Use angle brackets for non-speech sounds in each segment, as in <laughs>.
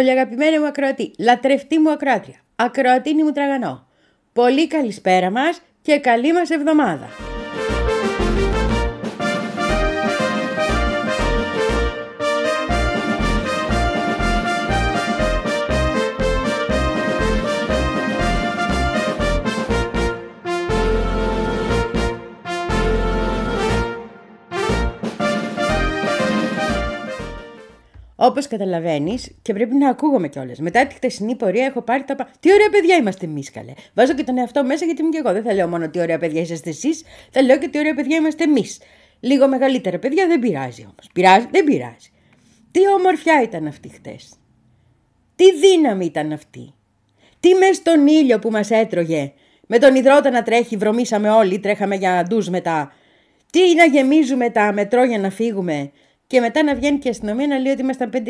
Πολύ αγαπημένη μου ακροατή, λατρευτή μου ακροάτρια, ακροατίνη μου τραγανό. Πολύ καλησπέρα μας και καλή μας εβδομάδα. Όπως καταλαβαίνεις, και πρέπει να ακούγομαι κιόλας. Μετά τη χτεσινή πορεία έχω πάρει τα. Τι ωραία παιδιά είμαστε εμείς, καλέ. Βάζω και τον εαυτό μέσα γιατί είμαι κι εγώ. Δεν θα λέω μόνο τι ωραία παιδιά είσαστε εσείς, θα λέω και τι ωραία παιδιά είμαστε εμείς. Λίγο μεγαλύτερα παιδιά δεν πειράζει όμως. Πειράζει, δεν πειράζει. Τι ομορφιά ήταν αυτή χτες. Τι δύναμη ήταν αυτή. Τι μες στον ήλιο που μας έτρωγε. Με τον υδρότα να τρέχει, βρωμήσαμε όλοι, τρέχαμε για ντους μετά. Τι να γεμίζουμε τα μετρό για να φύγουμε και μετά να βγαίνει και η αστυνομία να λέει ότι ήμασταν 5.000.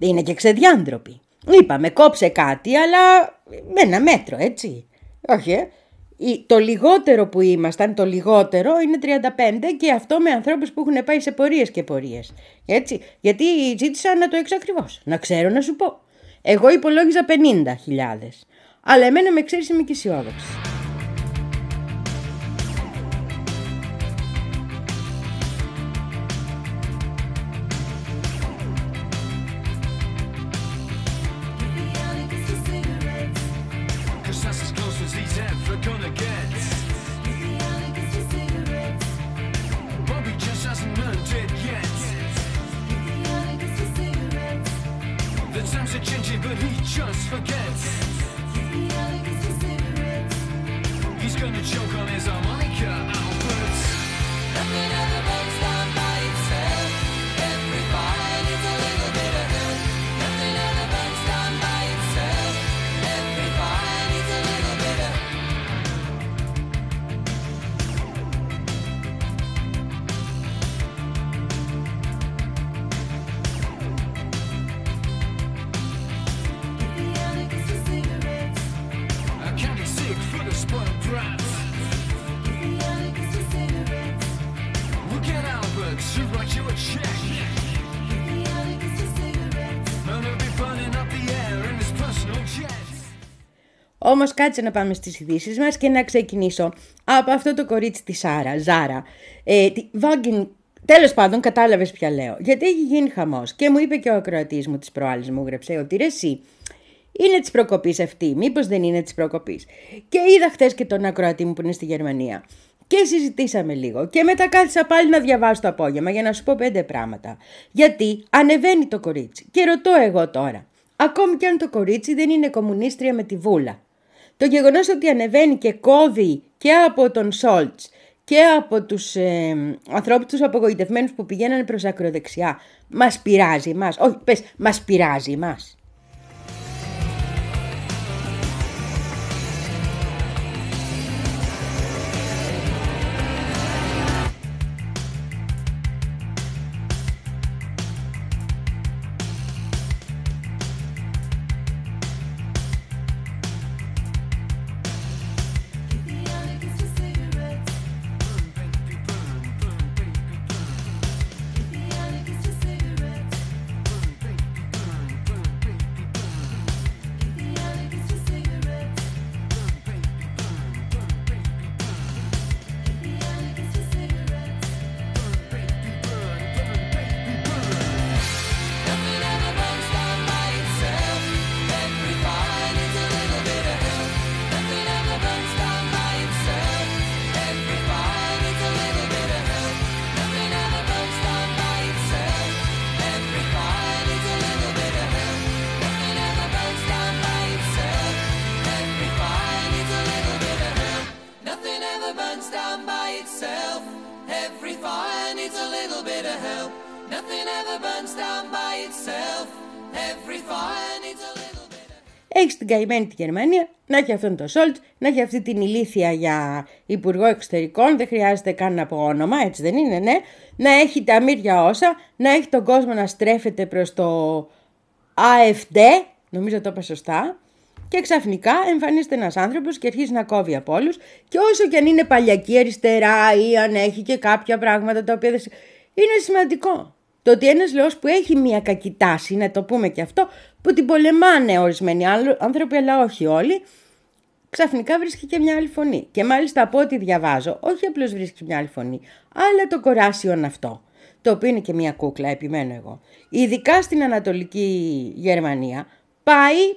Είναι και ξεδιάντροποι. Είπαμε κόψε κάτι αλλά με ένα μέτρο έτσι. Όχι ε. Το λιγότερο που ήμασταν, το λιγότερο είναι 35 και αυτό με ανθρώπους που έχουν πάει σε πορείες και πορείες. Έτσι, γιατί ζήτησα να το εξακριβώσω, να ξέρω να σου πω. Εγώ υπολόγιζα 50.000, αλλά εμένα με ξέρεις είμαι και αισιόδοξη. Όμως κάτσε να πάμε στις ειδήσει μας και να ξεκινήσω από αυτό το κορίτσι της Σάρα, Ζάρα. Ε, τη Βάγκιν, τέλος πάντων κατάλαβες ποια λέω. Γιατί έχει γίνει χαμός και μου είπε και ο ακροατής μου της προάλλης μου γρεψέ ότι ρε εσύ, είναι της προκοπής αυτή, μήπως δεν είναι της προκοπής. Και είδα χθες και τον ακροατή μου που είναι στη Γερμανία. Και συζητήσαμε λίγο. Και μετά κάθισα πάλι να διαβάσω το απόγευμα για να σου πω πέντε πράγματα. Γιατί ανεβαίνει το κορίτσι. Και ρωτώ εγώ τώρα. Ακόμη και αν το κορίτσι δεν είναι κομμουνίστρια με τη βούλα. Το γεγονός ότι ανεβαίνει και κόβει και από τον Σόλτς και από τους ε, ανθρώπους τους απογοητευμένους που πηγαίνανε προς ακροδεξιά μας πειράζει μας. Όχι πες μας πειράζει μας. Έχει την καημένη τη Γερμανία, να έχει αυτόν τον Σόλτ, να έχει αυτή την ηλίθεια για υπουργό εξωτερικών, δεν χρειάζεται καν να πω όνομα, έτσι δεν είναι, ναι. Να έχει τα μύρια όσα, να έχει τον κόσμο να στρέφεται προς το AFD, νομίζω το είπα σωστά, και ξαφνικά εμφανίζεται ένας άνθρωπος και αρχίζει να κόβει από όλους. Και όσο και αν είναι παλιακή αριστερά ή αν έχει και κάποια πράγματα τα οποία δεν. είναι σημαντικό. Το ότι ένας λαός που έχει μια κακή τάση, να το πούμε και αυτό, που την πολεμάνε ορισμένοι άνθρωποι, αλλά όχι όλοι, ξαφνικά βρίσκει και μια άλλη φωνή. Και μάλιστα από ό,τι διαβάζω, όχι απλώς βρίσκει μια άλλη φωνή, αλλά το κοράσιον αυτό, το οποίο είναι και μια κούκλα, επιμένω εγώ. Ειδικά στην Ανατολική Γερμανία, πάει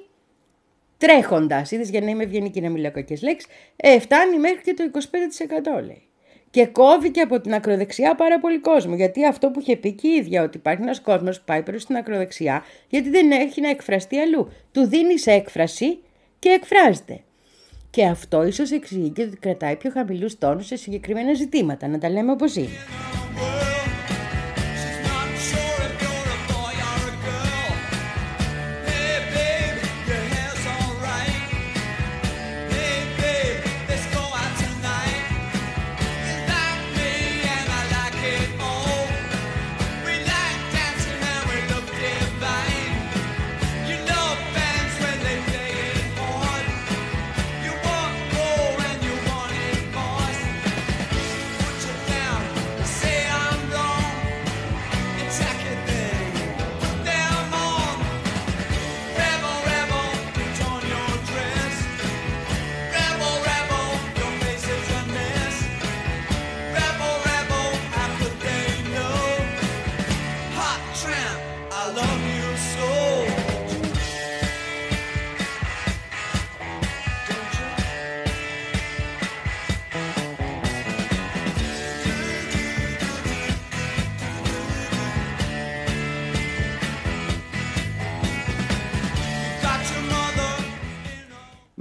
τρέχοντας, είδες για να είμαι ευγενική να μιλάω κακές λέξεις, ε, φτάνει μέχρι και το 25% λέει. Και κόβει και από την ακροδεξιά πάρα πολύ κόσμο. Γιατί αυτό που είχε πει και η ίδια, ότι υπάρχει ένας κόσμος που πάει προς την ακροδεξιά, γιατί δεν έχει να εκφραστεί αλλού. Του δίνεις έκφραση και εκφράζεται. Και αυτό ίσως εξηγεί και ότι κρατάει πιο χαμηλούς τόνους σε συγκεκριμένα ζητήματα. Να τα λέμε όπως είναι.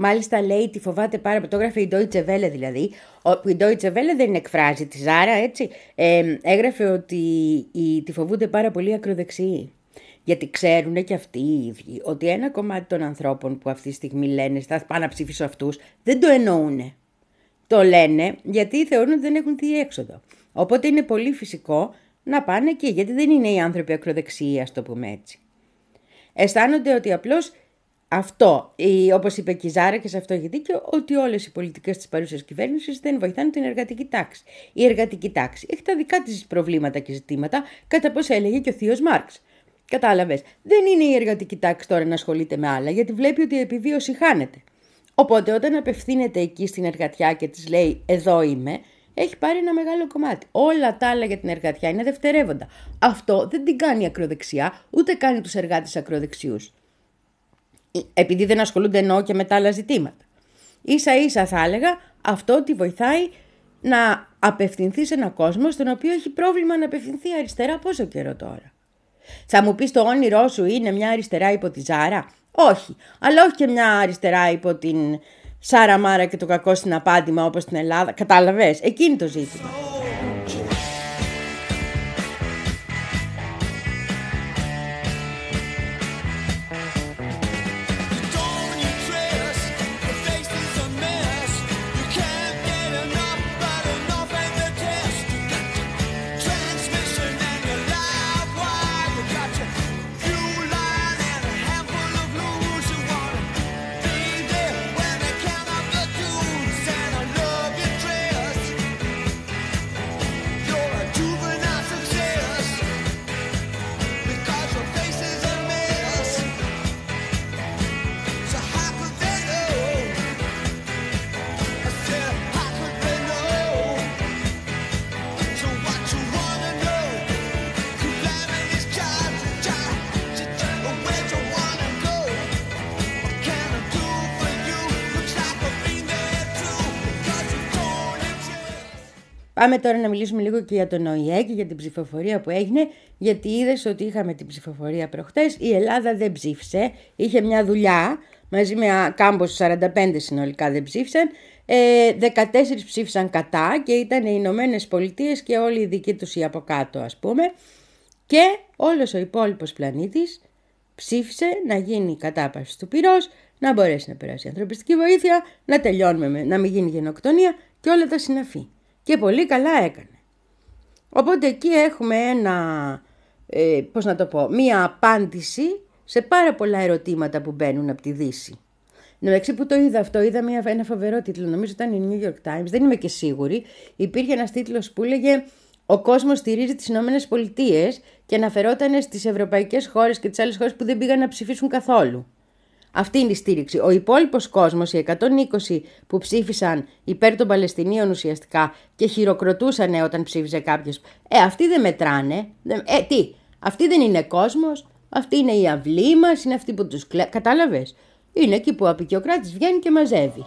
Μάλιστα λέει τη φοβάται πάρα πολύ. Το έγραφε η Deutsche Welle δηλαδή. η Deutsche Welle δεν εκφράζει τη Ζάρα έτσι. Ε, έγραφε ότι η, τη φοβούνται πάρα πολύ ακροδεξιοί. Γιατί ξέρουν και αυτοί οι ίδιοι ότι ένα κομμάτι των ανθρώπων που αυτή τη στιγμή λένε θα πάω να ψηφίσω αυτούς, δεν το εννοούν. Το λένε γιατί θεωρούν ότι δεν έχουν τι έξοδο. Οπότε είναι πολύ φυσικό να πάνε εκεί, γιατί δεν είναι οι άνθρωποι ακροδεξιοί, ας το πούμε έτσι. Αισθάνονται ότι απλώς αυτό, όπως είπε και η Ζάρα και σε αυτό έχει δίκιο, ότι όλες οι πολιτικές της παρούσας κυβέρνησης δεν βοηθάνε την εργατική τάξη. Η εργατική τάξη έχει τα δικά της προβλήματα και ζητήματα, κατά πώς έλεγε και ο θείος Μάρξ. Κατάλαβες. Δεν είναι η εργατική τάξη τώρα να ασχολείται με άλλα, γιατί βλέπει ότι η επιβίωση χάνεται. Οπότε όταν απευθύνεται εκεί στην εργατιά και της λέει Εδώ είμαι, έχει πάρει ένα μεγάλο κομμάτι. Όλα τα άλλα για την εργατιά είναι δευτερεύοντα. Αυτό δεν την κάνει ακροδεξιά, ούτε κάνει τους εργάτες ακροδεξιούς επειδή δεν ασχολούνται εννοώ και με τα άλλα ζητήματα. Ίσα ίσα θα έλεγα αυτό τη βοηθάει να απευθυνθεί σε έναν κόσμο στον οποίο έχει πρόβλημα να απευθυνθεί αριστερά πόσο καιρό τώρα. Θα μου πεις το όνειρό σου είναι μια αριστερά υπό τη Ζάρα; Όχι, αλλά όχι και μια αριστερά υπό την Σάρα Μάρα και το κακό στην απάντημα όπως στην Ελλάδα. Κατάλαβες, εκείνη το ζήτημα. Πάμε τώρα να μιλήσουμε λίγο και για τον ΟΗΕ και για την ψηφοφορία που έγινε, γιατί είδες ότι είχαμε την ψηφοφορία προχτές. Η Ελλάδα δεν ψήφισε, είχε μια δουλειά μαζί με κάμπος 45 συνολικά δεν ψήφισαν. Ε, 14 ψήφισαν κατά και ήταν οι Ηνωμένες Πολιτείες και όλοι οι δικοί τους οι από κάτω, ας πούμε. Και όλος ο υπόλοιπος πλανήτης ψήφισε να γίνει η κατάπαυση του πυρός, να μπορέσει να περάσει η ανθρωπιστική βοήθεια, να τελειώνουμε, να μην γίνει γενοκτονία και όλα τα συναφή και πολύ καλά έκανε. Οπότε εκεί έχουμε ένα, ε, πώς να το πω, μία απάντηση σε πάρα πολλά ερωτήματα που μπαίνουν από τη Δύση. Νομίζω που το είδα αυτό, είδα μια, ένα φοβερό τίτλο, νομίζω ήταν η New York Times, δεν είμαι και σίγουρη. Υπήρχε ένας τίτλος που έλεγε ο κόσμος στηρίζει τις Ηνωμένες Πολιτείες και αναφερόταν στις ευρωπαϊκές χώρες και τις άλλες χώρες που δεν πήγαν να ψηφίσουν καθόλου. Αυτή είναι η στήριξη. Ο υπόλοιπος κόσμος, οι 120 που ψήφισαν υπέρ των Παλαιστινίων ουσιαστικά και χειροκροτούσαν όταν ψήφιζε κάποιος, ε, αυτοί δεν μετράνε. Ε, τι, αυτοί δεν είναι κόσμος, αυτοί είναι οι αυλοί μας, είναι αυτοί που τους κλέ. Κατάλαβες; Είναι εκεί που ο απεικιοκράτης βγαίνει και μαζεύει.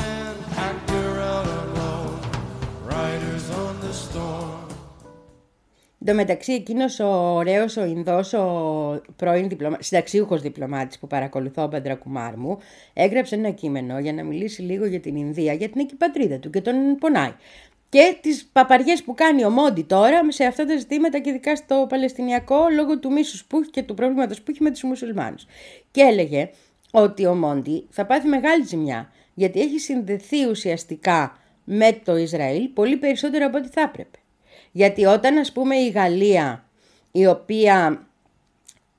Εν τω μεταξύ, εκείνος ο ωραίος ο Ινδός, ο πρώην διπλωμα... συνταξιούχος διπλωμάτης που παρακολουθώ, ο Παντρακουμάρ μου, έγραψε ένα κείμενο για να μιλήσει λίγο για την Ινδία, για την εκεί πατρίδα του και τον πονάει. Και τις παπαριές που κάνει ο Μόντι τώρα σε αυτά τα ζητήματα και ειδικά στο Παλαιστινιακό λόγω του μίσους που έχει και του προβλήματος που έχει με τους μουσουλμάνους. Και έλεγε ότι ο Μόντι θα πάθει μεγάλη ζημιά γιατί έχει συνδεθεί ουσιαστικά με το Ισραήλ πολύ περισσότερο από ό,τι θα έπρεπε. Γιατί όταν ας πούμε η Γαλλία, η οποία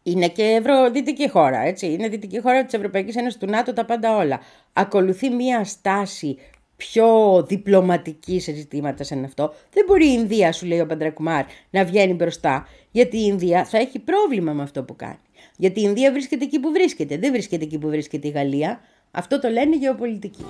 είναι και ευρωδυτική χώρα, έτσι, είναι δυτική χώρα της Ευρωπαϊκής Ένωσης του ΝΑΤΟ, τα πάντα όλα, ακολουθεί μία στάση πιο διπλωματική σε ζητήματα σαν αυτό, δεν μπορεί η Ινδία, σου λέει ο Παντρακουμάρ, να βγαίνει μπροστά, γιατί η Ινδία θα έχει πρόβλημα με αυτό που κάνει. Γιατί η Ινδία βρίσκεται εκεί που βρίσκεται, δεν βρίσκεται εκεί που βρίσκεται η Γαλλία. Αυτό το λένε γεωπολιτικοί.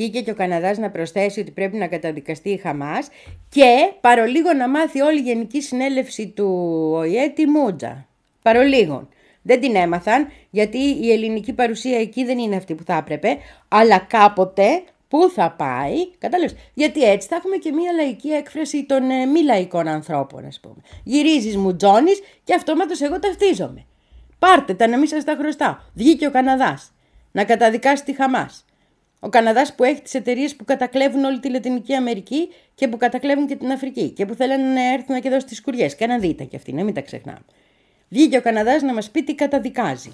Βγήκε και ο Καναδάς να προσθέσει ότι πρέπει να καταδικαστεί η Χαμάς και παρολίγο να μάθει όλη η Γενική Συνέλευση του ΟΗΕ τη Μούτζα. Παρολίγο. Δεν την έμαθαν γιατί η ελληνική παρουσία εκεί δεν είναι αυτή που θα έπρεπε, αλλά κάποτε πού θα πάει, κατάλαβες, γιατί έτσι θα έχουμε και μία λαϊκή έκφραση των ε, μη λαϊκών ανθρώπων, ας πούμε. Γυρίζεις μου τζόνεις και αυτόματος εγώ ταυτίζομαι. Πάρτε τα να μην σας τα χρωστάω. Βγήκε ο Καναδάς να καταδικάσει τη Χαμάς. Ο Καναδάς που έχει τις εταιρείες που κατακλέβουν όλη τη Λατινική Αμερική και που κατακλέβουν και την Αφρική και που θέλουν να έρθουν και εδώ στις κουριές. Καναδί ήταν και αυτοί, να μην τα ξεχνάμε. Βγήκε ο Καναδάς να μας πει τι καταδικάζει.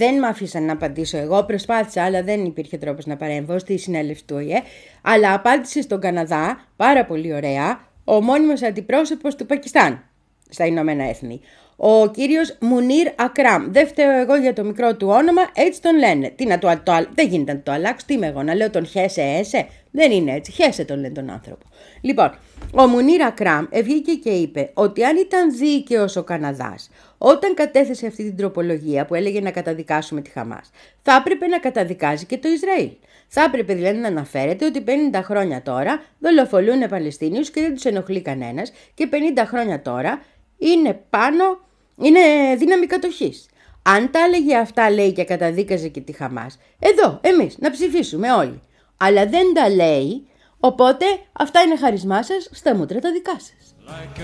Δεν με άφησαν να απαντήσω εγώ. Προσπάθησα, αλλά δεν υπήρχε τρόπος να παρέμβω στη συνέλευση του ΟΗΕ. Αλλά απάντησε στον Καναδά πάρα πολύ ωραία ο μόνιμος αντιπρόσωπος του Πακιστάν στα Ηνωμένα Έθνη. Ο κύριος Μουνίρ Ακράμ. Δεν φταίω εγώ για το μικρό του όνομα, έτσι τον λένε. Τι να το, το, δεν γίνεται να το αλλάξω, τι είμαι εγώ, να λέω τον Χέσε Έσε. Δεν είναι έτσι, Χέσε τον λένε τον άνθρωπο. Λοιπόν, ο Μουνίρ Ακράμ βγήκε και είπε ότι αν ήταν δίκαιος ο Καναδάς, όταν κατέθεσε αυτή την τροπολογία που έλεγε να καταδικάσουμε τη Χαμάς, θα έπρεπε να καταδικάζει και το Ισραήλ. Θα έπρεπε δηλαδή να αναφέρεται ότι 50 χρόνια τώρα δολοφολούν Παλαιστίνιους και δεν τους ενοχλεί κανένας και 50 χρόνια τώρα είναι πάνω Είναι δύναμη κατοχής. Αν τα έλεγε αυτά λέει και καταδίκαζε και τη Χαμάς, εδώ εμείς να ψηφίσουμε όλοι. Αλλά δεν τα λέει, οπότε αυτά είναι χαρισμά σας, στα μούτρα τα δικά σας. Like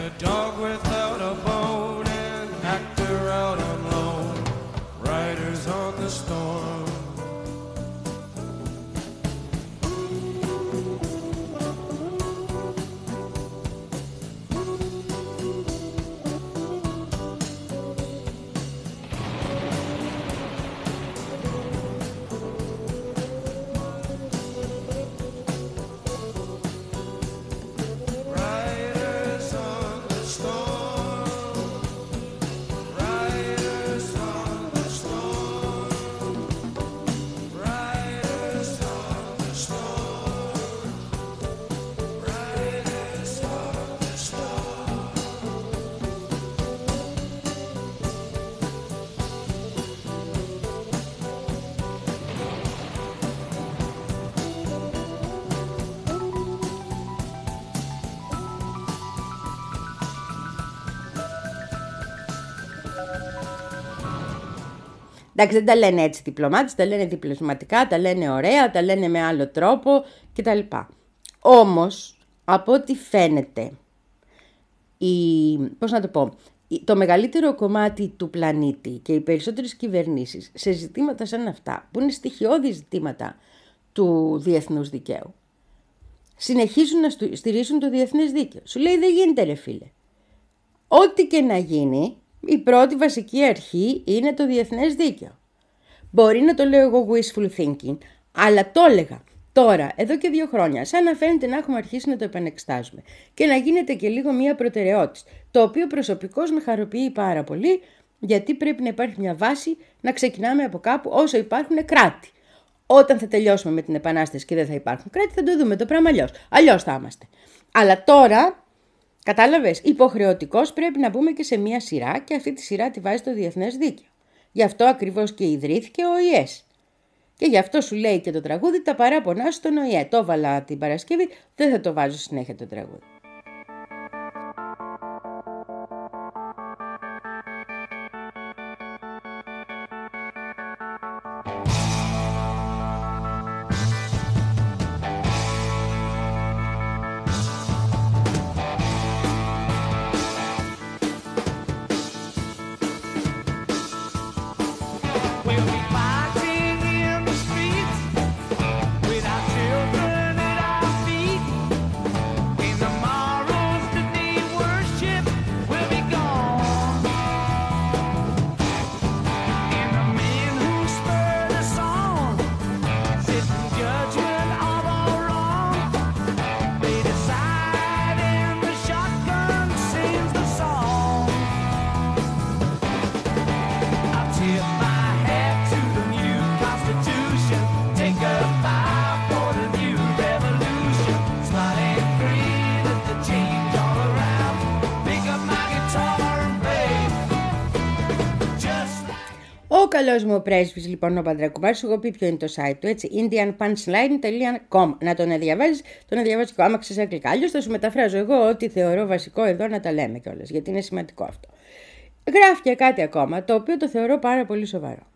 Εντάξει, δεν τα λένε έτσι διπλωμάτες, τα λένε διπλωματικά, τα λένε ωραία, τα λένε με άλλο τρόπο κτλ. Όμως, από ό,τι φαίνεται, η, πώς να το πω, η- το μεγαλύτερο κομμάτι του πλανήτη και οι περισσότερες κυβερνήσεις σε ζητήματα σαν αυτά, που είναι στοιχειώδη ζητήματα του διεθνούς δικαίου, συνεχίζουν να στου- στηρίζουν το διεθνές δίκαιο. Σου λέει δεν γίνεται ρε φίλε. Ό,τι και να γίνει, η πρώτη βασική αρχή είναι το διεθνές δίκαιο. Μπορεί να το λέω εγώ wishful thinking, αλλά το έλεγα τώρα, εδώ και δύο χρόνια, σαν να φαίνεται να έχουμε αρχίσει να το επανεξετάζουμε και να γίνεται και λίγο μια προτεραιότητα, το οποίο προσωπικώς με χαροποιεί πάρα πολύ, γιατί πρέπει να υπάρχει μια βάση να ξεκινάμε από κάπου όσο υπάρχουν κράτη. Όταν θα τελειώσουμε με την Επανάσταση και δεν θα υπάρχουν κράτη, θα το δούμε το πράγμα αλλιώς. Αλλιώς θα είμαστε. Αλλά τώρα Κατάλαβες, υποχρεωτικώ πρέπει να μπούμε και σε μία σειρά και αυτή τη σειρά τη βάζει το διεθνές δίκαιο. Γι' αυτό ακριβώς και ιδρύθηκε ο ΙΕΣ. Και γι' αυτό σου λέει και το τραγούδι τα παράπονά σου στον ΟΗΕ. Το έβαλα την Παρασκευή, δεν θα το βάζω συνέχεια το τραγούδι. Ο καλός μου πρέσβης, λοιπόν, ο Παντρακουμάρης, σου έχω πει ποιο είναι το site του, έτσι. indianpunchline.com. Να τον διαβάζεις, τον διαβάζεις και άμα ξέρεις αγγλικά. Αλλιώς θα σου μεταφράζω εγώ ό,τι θεωρώ βασικό εδώ να τα λέμε κιόλας, γιατί είναι σημαντικό αυτό. Γράφει και κάτι ακόμα, το οποίο το θεωρώ πάρα πολύ σοβαρό.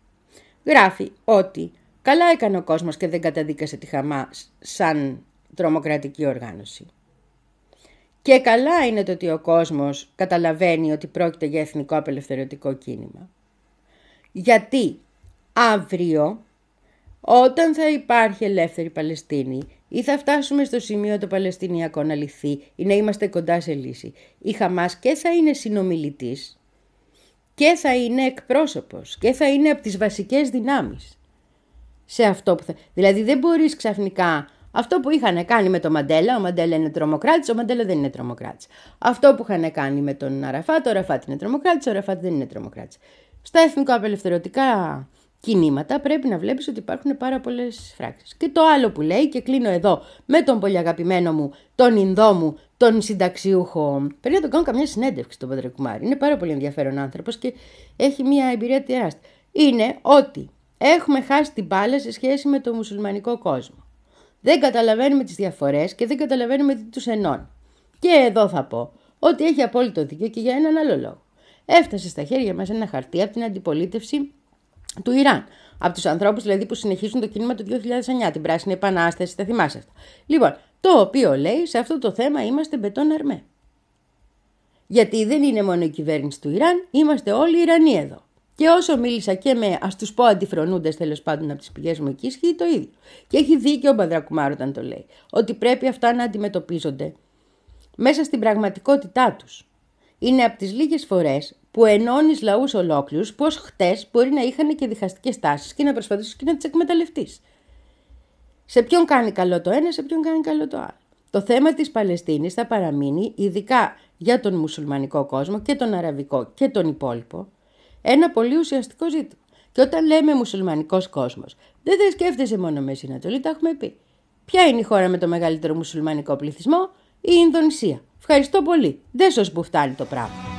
Γράφει ότι καλά έκανε ο κόσμος και δεν καταδίκασε τη Χαμάς σαν τρομοκρατική οργάνωση. Και καλά είναι το ότι ο κόσμος καταλαβαίνει ότι πρόκειται για εθνικό απελευθερωτικό κίνημα. Γιατί αύριο όταν θα υπάρχει ελεύθερη Παλαιστίνη ή θα φτάσουμε στο σημείο το Παλαιστινιακό να λυθεί ή να είμαστε κοντά σε λύση, η Χαμάς και θα είναι συνομιλητής και θα είναι εκπρόσωπος και θα είναι από τις βασικές δυνάμεις σε αυτό που θα... Δηλαδή δεν μπορείς ξαφνικά αυτό που είχαν κάνει με τον Μαντέλα, ο Μαντέλα είναι τρομοκράτης, ο Μαντέλα δεν είναι τρομοκράτης. Αυτό που είχαν κάνει με τον Αραφάτ, ο Αραφάτ είναι τρομοκράτης, ο Αραφάτ δεν είναι τρομοκράτης. Στα εθνικά απελευθερωτικά κινήματα πρέπει να βλέπεις ότι υπάρχουν πάρα πολλές φράξεις. Και το άλλο που λέει, και κλείνω εδώ με τον πολύ αγαπημένο μου, τον Ινδό μου, τον συνταξιούχο. Πρέπει να τον κάνω καμιά συνέντευξη στον Πατρεκουμάρη. Είναι πάρα πολύ ενδιαφέρον άνθρωπος και έχει μια εμπειρία τεράστια. Είναι ότι έχουμε χάσει την μπάλα σε σχέση με το μουσουλμανικό κόσμο. Δεν καταλαβαίνουμε τις διαφορές και δεν καταλαβαίνουμε τι τους ενώνει. Και εδώ θα πω ότι έχει απόλυτο δίκιο και για έναν άλλο λόγο. Έφτασε στα χέρια μας ένα χαρτί από την αντιπολίτευση του Ιράν. Από τους ανθρώπους δηλαδή που συνεχίζουν το κίνημα του 2009, την πράσινη επανάσταση, τα θυμάσαι αυτά. Λοιπόν, το οποίο λέει σε αυτό το θέμα είμαστε μπετόν αρμέ. Γιατί δεν είναι μόνο η κυβέρνηση του Ιράν, είμαστε όλοι Ιρανοί εδώ. Και όσο μίλησα και με, ας τους πω, αντιφρονούντες τέλος πάντων από τις πηγές μου εκεί, ισχύει το ίδιο. Και έχει δίκιο ο Μπαδρακουμάρ όταν το λέει. Ότι πρέπει αυτά να αντιμετωπίζονται μέσα στην πραγματικότητά τους. Είναι από τις λίγες φορές που ενώνεις λαούς ολόκληρους που ω χτες μπορεί να είχαν και διχαστικές τάσεις και να προσπαθήσεις και να τις εκμεταλλευτείς. Σε ποιον κάνει καλό το ένα, σε ποιον κάνει καλό το άλλο. Το θέμα της Παλαιστίνης θα παραμείνει, ειδικά για τον μουσουλμανικό κόσμο και τον αραβικό και τον υπόλοιπο, ένα πολύ ουσιαστικό ζήτημα. Και όταν λέμε μουσουλμανικός κόσμος, δεν θα σκέφτεσαι μόνο Μέση Ανατολή, τα έχουμε πει. Ποια είναι η χώρα με το μεγαλύτερο μουσουλμανικό πληθυσμό, η Ινδονησία. Ευχαριστώ πολύ. Δεν σας που φτάνει το πράγμα.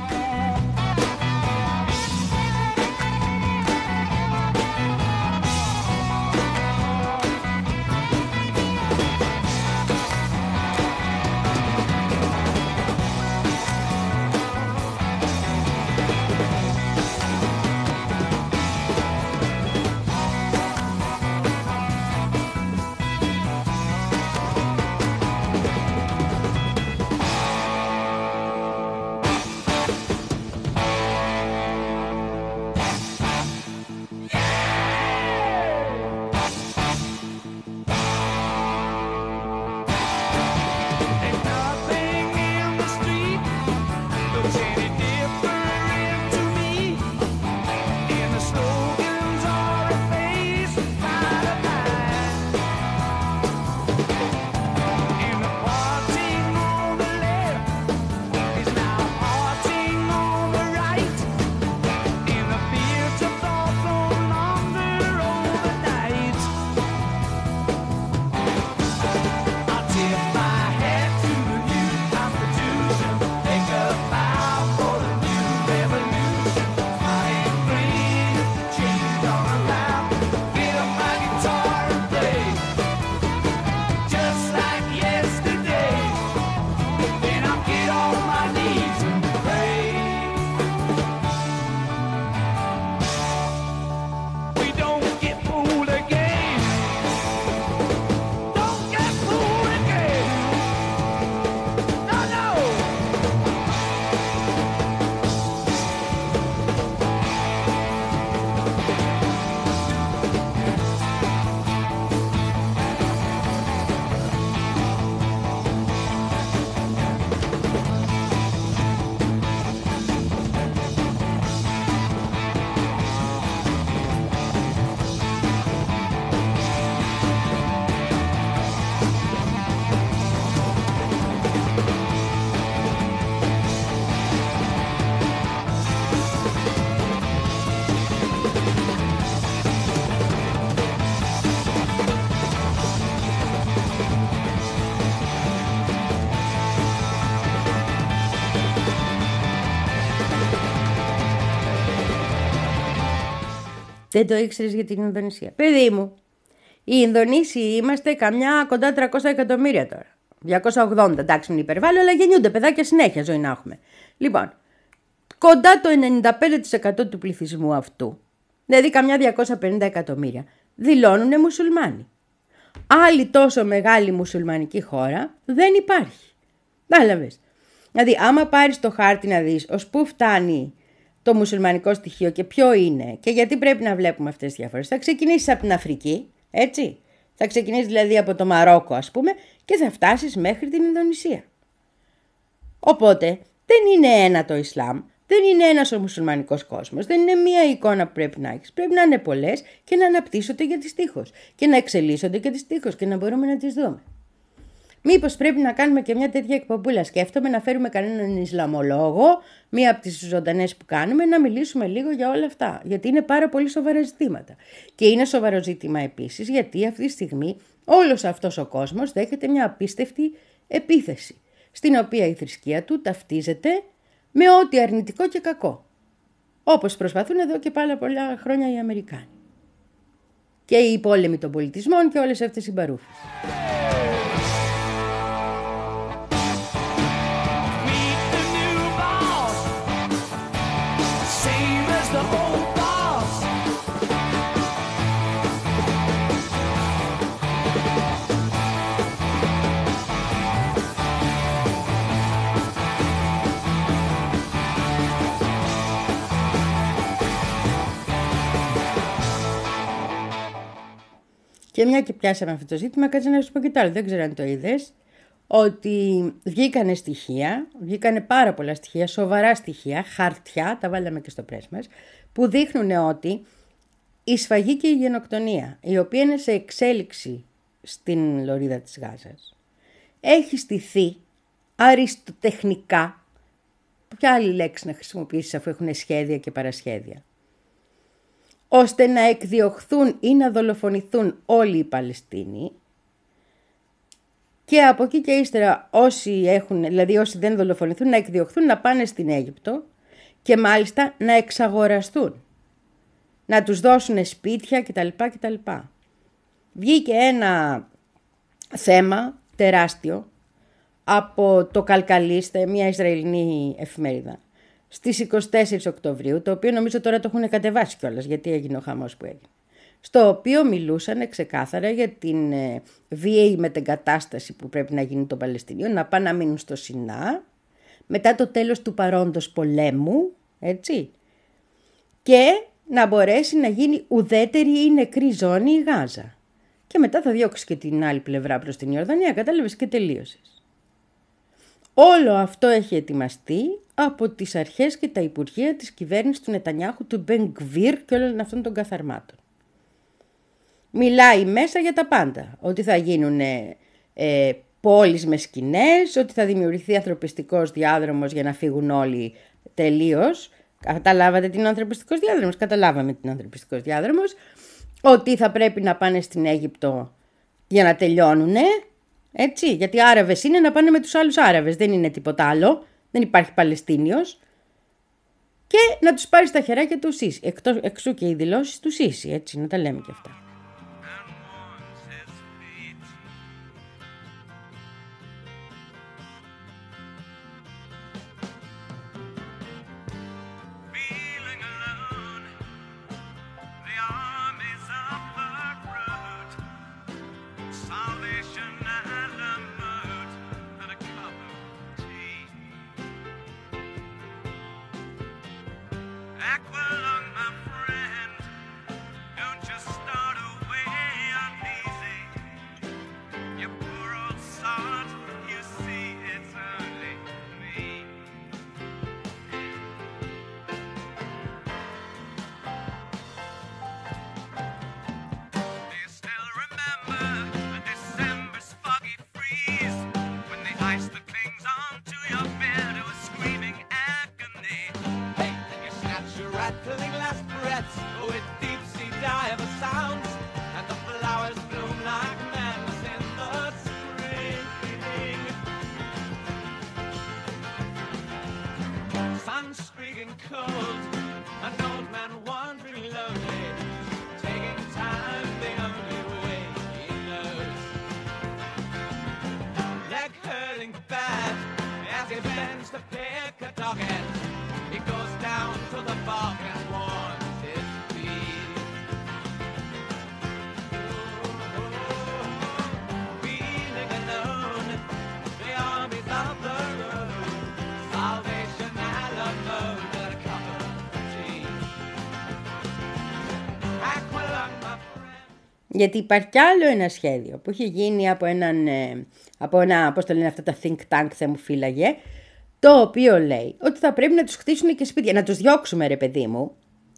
Δεν το ήξερες για την Ινδονησία. Παιδί μου, οι Ινδονήσιοι είμαστε καμιά κοντά 300 εκατομμύρια τώρα. 280, εντάξει, μην υπερβάλλω, αλλά γεννιούνται παιδάκια συνέχεια ζωή να έχουμε. Λοιπόν, κοντά το 95% του πληθυσμού αυτού, δηλαδή καμιά 250 εκατομμύρια, δηλώνουν μουσουλμάνοι. Άλλη τόσο μεγάλη μουσουλμανική χώρα δεν υπάρχει. Κατάλαβες. Δηλαδή, άμα πάρεις το χάρτη να δεις ως πού φτάνει το μουσουλμανικό στοιχείο και ποιο είναι και γιατί πρέπει να βλέπουμε αυτές τις διαφορές. Θα ξεκινήσεις από την Αφρική, έτσι. Θα ξεκινήσεις δηλαδή από το Μαρόκο ας πούμε και θα φτάσεις μέχρι την Ινδονησία. Οπότε δεν είναι ένα το Ισλάμ, δεν είναι ένας ο μουσουλμανικός κόσμος, δεν είναι μία εικόνα που πρέπει να έχεις. Πρέπει να είναι πολλές και να αναπτύσσονται για τις τείχος και να εξελίσσονται για τις τείχος και να μπορούμε να τις δούμε. Μήπως πρέπει να κάνουμε και μια τέτοια εκπομπούλα. Σκέφτομαι να φέρουμε κανέναν Ισλαμολόγο, μία από τις ζωντανές που κάνουμε, να μιλήσουμε λίγο για όλα αυτά. Γιατί είναι πάρα πολύ σοβαρά ζητήματα. Και είναι σοβαρό ζήτημα επίσης, γιατί αυτή τη στιγμή όλος αυτός ο κόσμος δέχεται μια απίστευτη επίθεση. Στην οποία η θρησκεία του ταυτίζεται με ό,τι αρνητικό και κακό. Όπως προσπαθούν εδώ και πάρα πολλά χρόνια οι Αμερικάνοι. Και οι πόλεμοι των πολιτισμών και όλες αυτές οι μπαρούφε. Και μια και πιάσαμε αυτό το ζήτημα, κάτσε να σου πω και το άλλο. Δεν ξέρω αν το είδες. Ότι βγήκανε στοιχεία, βγήκανε πάρα πολλά στοιχεία, σοβαρά στοιχεία, χαρτιά, τα βάλαμε και στο πρέσ μας, που δείχνουν ότι η σφαγή και η γενοκτονία, η οποία είναι σε εξέλιξη στην λωρίδα της Γάζας, έχει στηθεί αριστοτεχνικά, ποια άλλη λέξη να χρησιμοποιήσεις αφού έχουν σχέδια και παρασχέδια, ώστε να εκδιωχθούν ή να δολοφονηθούν όλοι οι Παλαιστίνοι και από εκεί και ύστερα όσοι έχουν, δηλαδή όσοι δεν δολοφονηθούν να εκδιωχθούν να πάνε στην Αίγυπτο και μάλιστα να εξαγοραστούν, να τους δώσουν σπίτια κτλ. κτλ. Βγήκε ένα θέμα τεράστιο από το Καλκαλίστε, μια Ισραηλινή εφημερίδα, στις 24 Οκτωβρίου, το οποίο νομίζω τώρα το έχουν κατεβάσει κιόλας, γιατί έγινε ο χαμός που έγινε. Στο οποίο μιλούσαν ξεκάθαρα για την ε, βίαιη μετεγκατάσταση που πρέπει να γίνει των Παλαιστινίων, να πάνε να μείνουν στο Σινά, μετά το τέλος του παρόντος πολέμου, έτσι, και να μπορέσει να γίνει ουδέτερη ή νεκρή ζώνη η Γάζα. Και μετά θα διώξει και την άλλη πλευρά προς την Ιορδανία, κατάλαβες και τελείωσες. Όλο αυτό έχει ετοιμαστεί από τις αρχές και τα υπουργεία της κυβέρνησης του Νετανιάχου, του Μπενγκβίρ και όλων αυτών των καθαρμάτων. Μιλάει μέσα για τα πάντα, ότι θα γίνουν ε, πόλεις με σκηνές, ότι θα δημιουργηθεί ανθρωπιστικός διάδρομος για να φύγουν όλοι τελείως. Καταλάβατε την ανθρωπιστικός διάδρομος, καταλάβαμε την ανθρωπιστικός διάδρομος. Ότι θα πρέπει να πάνε στην Αίγυπτο για να τελειώνουνε, έτσι, γιατί Άραβες είναι να πάνε με τους άλλους Άραβες, δεν είναι τίποτα άλλο, δεν υπάρχει Παλαιστίνιος. Και να τους πάρεις στα χεράκια του Σίση, εκτός, εξού και οι δηλώσεις του Σίση, έτσι, να τα λέμε και αυτά. Γιατί υπάρχει κι άλλο ένα σχέδιο που έχει γίνει από έναν, ε, από ένα, πώς το λένε αυτά τα think tank θα μου φύλαγε, το οποίο λέει ότι θα πρέπει να τους χτίσουν και σπίτια, να τους διώξουμε ρε παιδί μου,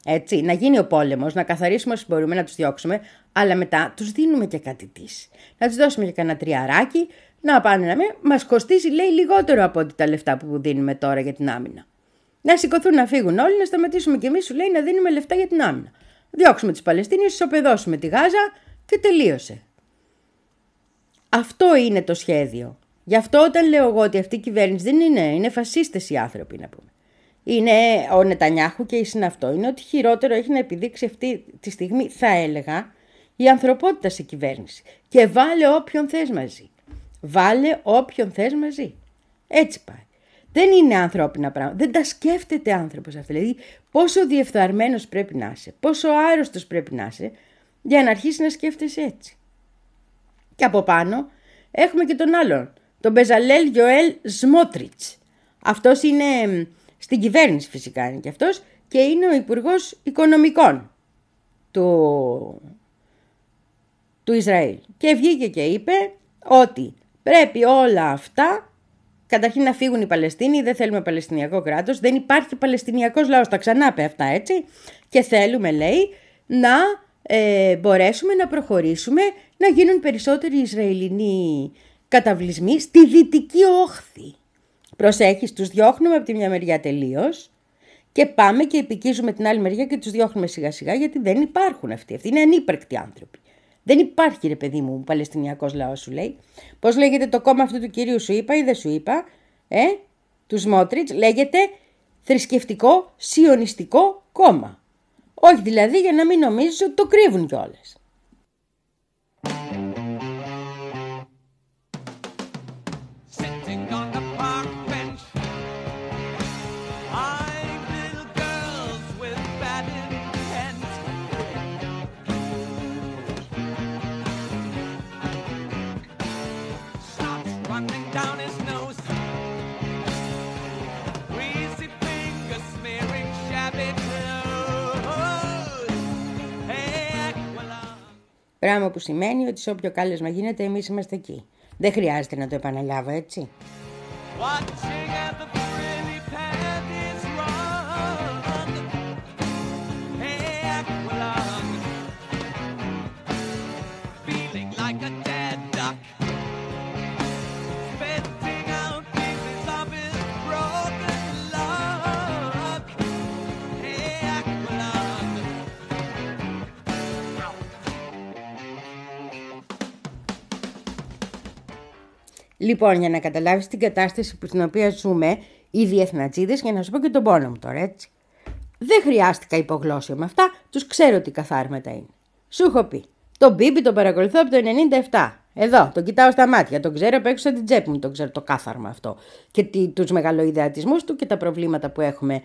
έτσι, να γίνει ο πόλεμος, να καθαρίσουμε όσοι μπορούμε να τους διώξουμε, αλλά μετά τους δίνουμε και κάτι της. Να τους δώσουμε και κανένα τριαράκι, να πάνε να με, μας κοστίζει λέει λιγότερο από ό,τι τα λεφτά που δίνουμε τώρα για την άμυνα. Να σηκωθούν να φύγουν όλοι, να σταματήσουμε κι εμείς, σου λέει, να δίνουμε λεφτά για την άμυνα. Διώξουμε τους Παλαιστίνιους, ισοπεδώσουμε τη Γάζα και τελείωσε. Αυτό είναι το σχέδιο. Γι' αυτό όταν λέω εγώ ότι αυτή η κυβέρνηση δεν είναι, είναι φασίστες οι άνθρωποι να πούμε. Είναι ο Νετανιάχου και η συναυτό. Είναι ότι χειρότερο έχει να επιδείξει αυτή τη στιγμή, θα έλεγα, η ανθρωπότητα σε κυβέρνηση. Και βάλε όποιον θες μαζί. Βάλε όποιον θες μαζί. Έτσι πάει. Δεν είναι ανθρώπινα πράγματα. Δεν τα σκέφτεται άνθρωπος αυτό. Δηλαδή, πόσο διεφθαρμένος πρέπει να είσαι, πόσο άρρωστος πρέπει να είσαι, για να αρχίσει να σκέφτεσαι έτσι. Και από πάνω έχουμε και τον άλλον, τον Μπεζαλέλ Γιοέλ Σμότριτς. Αυτός είναι μ, στην κυβέρνηση φυσικά είναι και αυτός και είναι ο Υπουργός Οικονομικών του, του Ισραήλ. Και βγήκε και είπε ότι πρέπει όλα αυτά Καταρχήν να φύγουν οι Παλαιστίνοι, δεν θέλουμε Παλαιστινιακό κράτος, δεν υπάρχει Παλαιστινιακός λαός, τα ξανά είπε αυτά έτσι. Και θέλουμε λέει να ε, μπορέσουμε να προχωρήσουμε, να γίνουν περισσότεροι Ισραηλινοί καταβλισμοί στη δυτική όχθη. Προσέχεις, τους διώχνουμε από τη μια μεριά τελείως και πάμε και επικίζουμε την άλλη μεριά και τους διώχνουμε σιγά σιγά γιατί δεν υπάρχουν αυτοί. Αυτοί είναι ανύπαρκτοι άνθρωποι. Δεν υπάρχει ρε παιδί μου Παλαιστινιακός λαός σου λέει. Πώς λέγεται το κόμμα αυτού του κυρίου σου είπα ή δεν σου είπα. Ε, τους Σμότριτς λέγεται θρησκευτικό σιωνιστικό κόμμα. Όχι δηλαδή για να μην νομίζεις ότι το κρύβουν κιόλας. Πράγμα που σημαίνει ότι σε όποιο κάλεσμα γίνεται εμείς είμαστε εκεί. Δεν χρειάζεται να το επαναλάβω έτσι. Λοιπόν, για να καταλάβεις την κατάσταση που στην οποία ζούμε οι διεθνατζίδες, για να σου πω και τον πόνο μου τώρα, έτσι. Δεν χρειάστηκα υπογλώσσιο με αυτά, τους ξέρω τι καθάρματα είναι. Σου έχω πει, τον Μπίμπι τον παρακολουθώ από το 97. Εδώ, τον κοιτάω στα μάτια, τον ξέρω απ' έξω από την τσέπη μου, τον ξέρω το κάθαρμα αυτό. Και τι, τους μεγαλοειδεατισμούς του και τα προβλήματα που έχουμε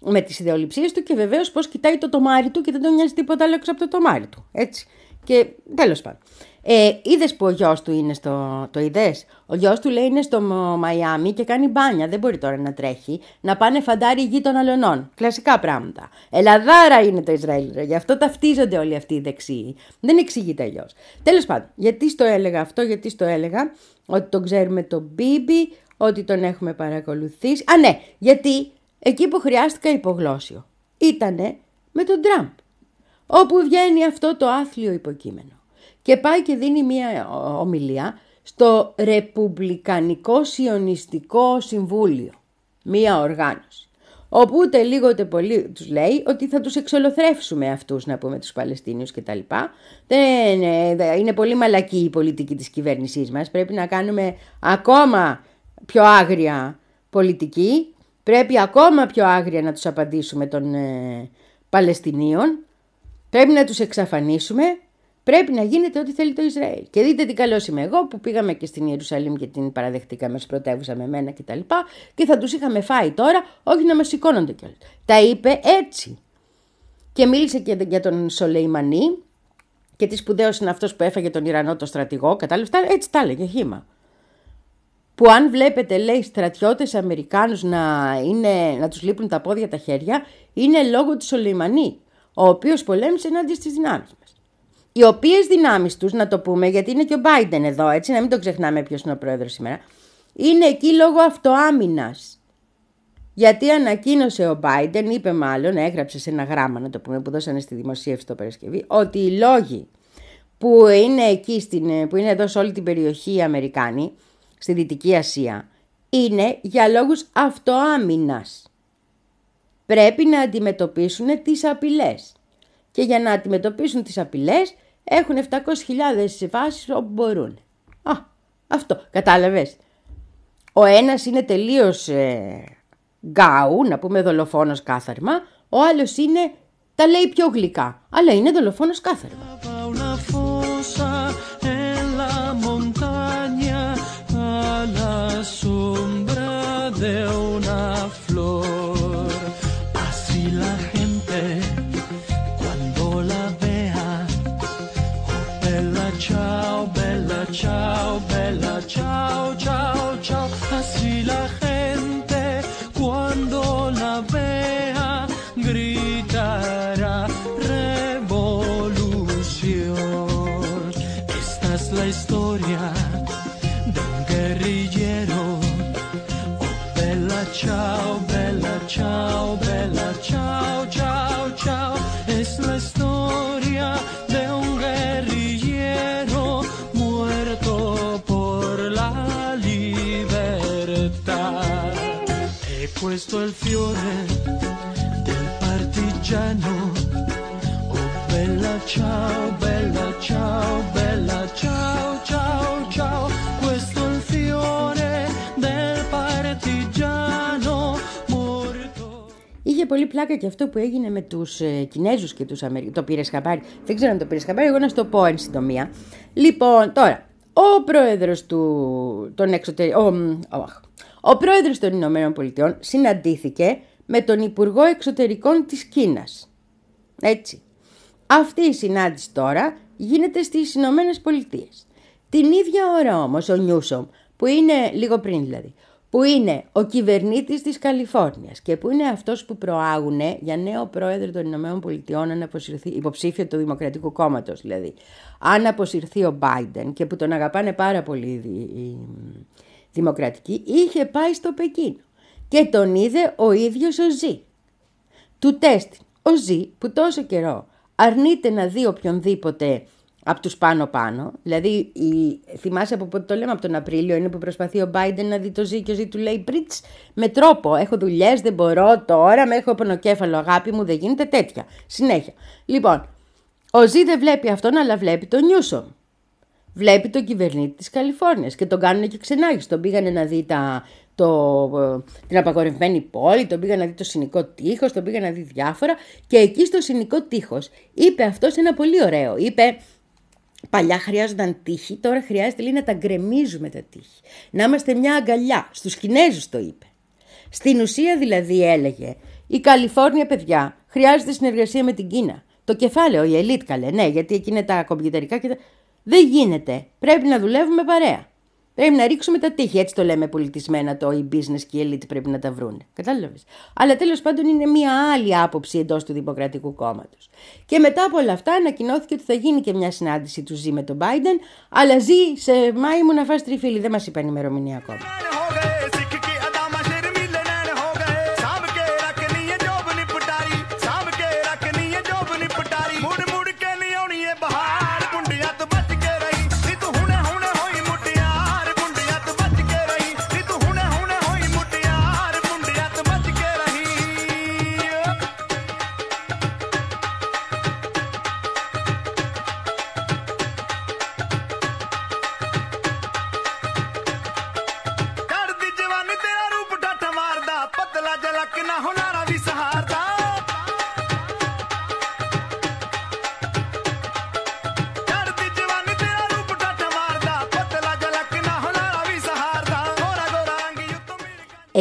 με τις ιδεολειψίες του και βεβαίως πώς κοιτάει το τομάρι του και δεν τον νοιάζει τίποτα άλλο έξω από το τομάρι του. Έτσι. Και τέλος πάντων. Ε, είδες που ο γιος του είναι στο. Το είδες; Ο γιος του λέει είναι στο Μ- Μαϊάμι και κάνει μπάνια. Δεν μπορεί τώρα να τρέχει. Να πάνε φαντάρι γη των αλωνών. Κλασικά πράγματα. Ελαδάρα είναι το Ισραήλ. ρε. Γι' αυτό ταυτίζονται όλοι αυτοί οι δεξιοί. Δεν εξηγείται αλλιώς. Τέλος πάντων, γιατί στο έλεγα αυτό, γιατί στο έλεγα ότι τον ξέρουμε τον Μπίμπι, ότι τον έχουμε παρακολουθήσει. Α, ναι, γιατί εκεί που χρειάστηκα υπογλώσιο ήτανε με τον Τραμπ όπου βγαίνει αυτό το άθλιο υποκείμενο και πάει και δίνει μία ομιλία στο Ρεπουμπλικανικό Σιωνιστικό Συμβούλιο, μία οργάνωση. Όπου ούτε λίγο ούτε πολύ τους λέει ότι θα τους εξολοθρεύσουμε αυτούς να πούμε τους Παλαιστίνιους κτλ. Δεν, ε, δε- είναι πολύ μαλακή η πολιτική της κυβέρνησής μας. Πρέπει να κάνουμε ακόμα πιο άγρια πολιτική. Πρέπει ακόμα πιο άγρια να τους απαντήσουμε των ε, Παλαιστινίων. Πρέπει να τους εξαφανίσουμε. Πρέπει να γίνεται ό,τι θέλει το Ισραήλ. Και δείτε τι καλός είμαι εγώ που πήγαμε και στην Ιερουσαλήμ και την παραδεχτήκαμε ως πρωτεύουσα με μένα κτλ. Και, και θα τους είχαμε φάει τώρα, όχι να μας σηκώνονται κιόλας. Τα είπε έτσι. Και μίλησε και για τον Σολεϊμανί και τι σπουδαίο είναι αυτός που έφαγε τον Ιρανό το στρατηγό. Κατάλαβες, έτσι τα έλεγε χήμα που αν βλέπετε λέει στρατιώτες Αμερικάνους να, είναι, να τους λείπουν τα πόδια τα χέρια είναι λόγω του Σολεϊμανί ο οποίος πολέμησε ενάντια στις δυνάμεις μας. Οι οποίες δυνάμεις τους, να το πούμε, γιατί είναι και ο Biden εδώ, έτσι, να μην το ξεχνάμε ποιος είναι ο πρόεδρος σήμερα, είναι εκεί λόγω αυτοάμυνας. Γιατί ανακοίνωσε ο Biden, είπε μάλλον, έγραψε σε ένα γράμμα, να το πούμε, που δώσανε στη δημοσίευση το Παρασκευή, ότι οι λόγοι που είναι εκεί, στην, που είναι εδώ σε όλη την περιοχή οι Αμερικάνοι, στη Δυτική Ασία, είναι για λόγους αυτοάμυνας. Πρέπει να αντιμετωπίσουν τις απειλές. Και για να αντιμετωπίσουν τις απειλές έχουν 700.000 βάσεις όπου μπορούν. Α, αυτό, κατάλαβες. Ο ένας είναι τελείως ε, γκάου, να πούμε δολοφόνος κάθαρμα, ο άλλος είναι, τα λέει πιο γλυκά, αλλά είναι δολοφόνος κάθαρμα. Va una fosa en la montaña a la sombra de child. E questo è il fiore del partigiano. Oh bella ciao, bella ciao, bella ciao, ciao, ciao. Questo è il fiore del partigiano morto. Είχε πολύ πλάκα και αυτό που έγινε με τους ε, Κινέζους και τους Αμερικανού. Το πήρε χαμπάρι. Δεν ξέρω αν το πήρε χαμπάρι, εγώ να σου το πω εν συντομία. Λοιπόν, τώρα, ο πρόεδρος του. Των εξωτερικών. Ο, μ, οχ. Ο πρόεδρος των Ηνωμένων Πολιτειών συναντήθηκε με τον Υπουργό Εξωτερικών της Κίνας. Έτσι. Αυτή η συνάντηση τώρα γίνεται στις Ηνωμένες Πολιτείες. Την ίδια ώρα όμως ο Νιούσομ, που είναι λίγο πριν δηλαδή, που είναι ο κυβερνήτης της Καλιφόρνιας και που είναι αυτός που προάγουνε για νέο πρόεδρο των Ηνωμένων Πολιτειών αν αποσυρθεί, υποψήφιο του Δημοκρατικού Κόμματος δηλαδή, αν αποσυρθεί ο Biden και που τον αγαπάνε πάρα πολύ οι, δη- οι δημοκρατικοί, είχε πάει στο Πεκίνο και τον είδε ο ίδιος ο Ζή του τεστ. Ο Ζή που τόσο καιρό αρνείται να δει οποιονδήποτε από τους πάνω-πάνω, δηλαδή η, θυμάσαι από πότε το λέμε, από τον Απρίλιο είναι που προσπαθεί ο Biden να δει το Ζή και ο Ζή του λέει πριτς με τρόπο, έχω δουλειές, δεν μπορώ τώρα, με έχω πονοκέφαλο αγάπη μου, δεν γίνεται τέτοια. Συνέχεια. Λοιπόν, ο Ζή δεν βλέπει αυτόν αλλά βλέπει τον Νιούσομ. Βλέπει τον κυβερνήτη της Καλιφόρνιας και τον κάνουν και ξενάγηση. Τον πήγανε να δει τα, το, ε, την απαγορευμένη πόλη, τον πήγαν να δει το συνικό τείχος, τον πήγαν να δει διάφορα και εκεί στο συνικό τείχος είπε αυτός ένα πολύ ωραίο. Είπε Παλιά χρειάζονταν τείχη, τώρα χρειάζεται λέει, να τα γκρεμίζουμε τα τείχη. Να είμαστε μια αγκαλιά. Στους Κινέζους το είπε. Στην ουσία δηλαδή έλεγε, η Καλιφόρνια παιδιά χρειάζεται συνεργασία με την Κίνα. Το κεφάλαιο, η ελίτ καλέ, ναι, γιατί εκεί είναι τα κομπιουτερικά και τα... Δεν γίνεται. Πρέπει να δουλεύουμε παρέα. Πρέπει να ρίξουμε τα τείχη. Έτσι το λέμε πολιτισμένα το η business και η elite πρέπει να τα βρουν. Κατάλαβες. Αλλά τέλος πάντων είναι μια άλλη άποψη εντός του Δημοκρατικού Κόμματος. Και μετά από όλα αυτά ανακοινώθηκε ότι θα γίνει και μια συνάντηση του Ζή με τον Biden. Αλλά Ζή σε Μάη μου να φας τριφύλι. Δεν μας είπαν ημερομηνία ακόμα.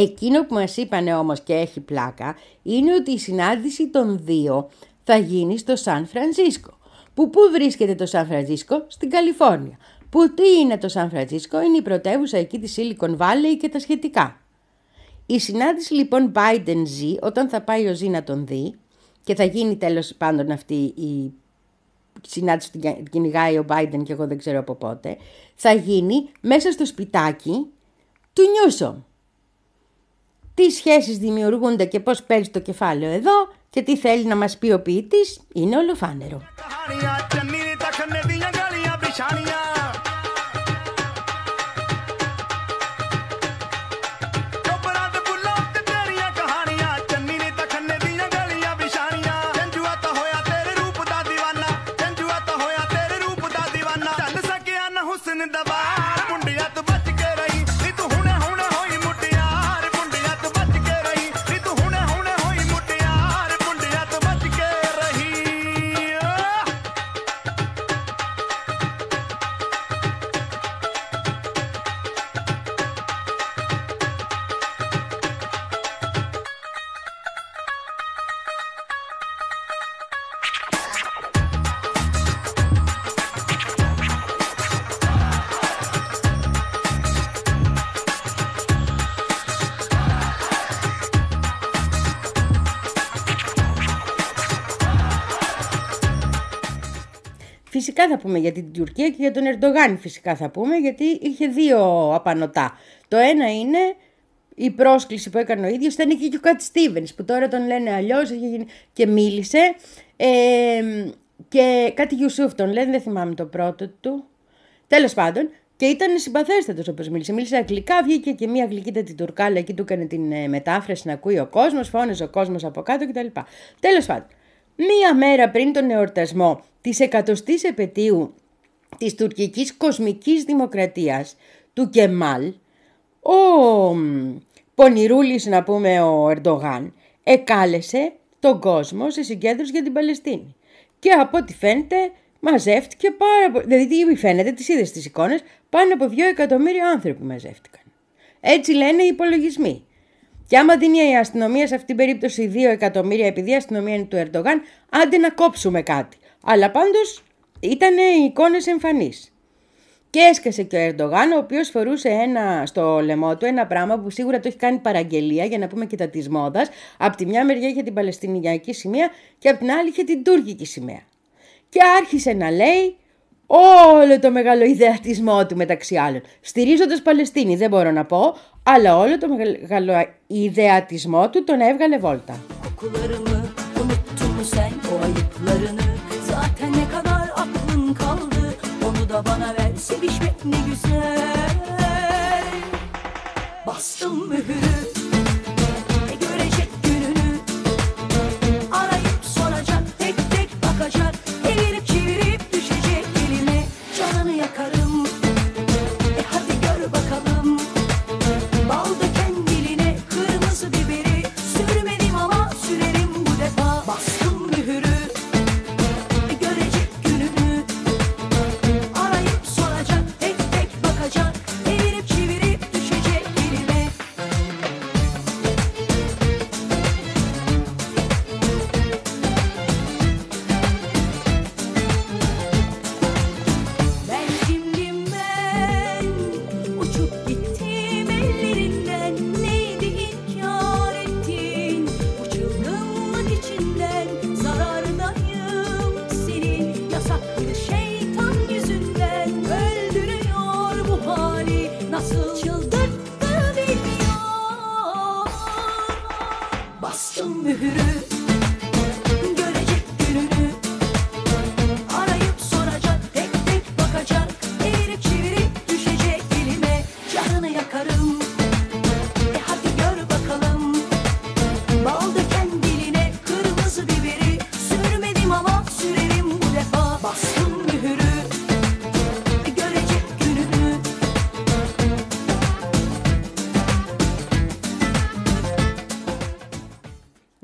Εκείνο που μας είπανε όμως και έχει πλάκα είναι ότι η συνάντηση των δύο θα γίνει στο Σαν Φρανσίσκο. Που πού βρίσκεται το Σαν Φρανσίσκο; Στην Καλιφόρνια. Που τι είναι το Σαν Φρανσίσκο; Είναι η πρωτεύουσα εκεί της Silicon Valley και τα σχετικά. Η συνάντηση λοιπόν Biden-Z όταν θα πάει ο Z να τον δει και θα γίνει τέλος πάντων αυτή η συνάντηση που την κυνηγάει ο Biden και εγώ δεν ξέρω από πότε, θα γίνει μέσα στο σπιτάκι του Νιούσομ τι σχέσεις δημιουργούνται και πώς παίζει το κεφάλαιο εδώ και τι θέλει να μας πει ο ποιητής είναι ολοφάνερο. Θα πούμε για την Τουρκία και για τον Ερντογάν φυσικά θα πούμε γιατί είχε δύο απανοτά. Το ένα είναι η πρόσκληση που έκανε ο ίδιος ήταν και, και ο Κατ Στίβενς που τώρα τον λένε αλλιώς είχε γίνει- και μίλησε ε, και κάτι Ιουσούφ τον λένε, δεν θυμάμαι το πρώτο του. Τέλος πάντων και ήταν συμπαθέστατος όπως μίλησε. Μίλησε αγγλικά, βγήκε και μια γλυκύτατη τουρκάλα εκεί του έκανε την ε, μετάφραση να ακούει ο κόσμος, φώναζε ο κόσμος από κάτω κτλ. Τέλος πάντων, μία μέρα πριν τον εορτασμό της εκατοστής επαιτίου της τουρκικής κοσμικής δημοκρατίας του Κεμάλ, ο μ, πονηρούλης να πούμε ο Ερντογάν εκάλεσε τον κόσμο σε συγκέντρωση για την Παλαιστίνη. Και από ό,τι φαίνεται μαζεύτηκε πάρα πολύ, δηλαδή τι φαίνεται, τις είδες τις εικόνες, πάνω από 2 εκατομμύρια άνθρωποι μαζεύτηκαν. Έτσι λένε οι υπολογισμοί. Και άμα δίνει η αστυνομία σε αυτήν την περίπτωση 2 εκατομμύρια, επειδή η αστυνομία είναι του Ερντογάν, άντε να κόψουμε κάτι. Αλλά πάντως ήταν οι εικόνες εμφανείς. Και έσκασε και ο Ερντογάν, ο οποίος φορούσε ένα, στο λαιμό του ένα πράγμα που σίγουρα το έχει κάνει παραγγελία, για να πούμε και τα της μόδας. Απ' τη μια μεριά είχε την Παλαιστινιακή σημαία και απ' την άλλη είχε την Τούρκικη σημαία. Και άρχισε να λέει όλο το μεγάλο ιδεατισμό του μεταξύ άλλων. Στηρίζοντας Παλαιστίνη δεν μπορώ να πω, αλλά όλο το μεγάλο ιδεατισμό του τον έβγαλε βόλτα. Kokularımı unuttun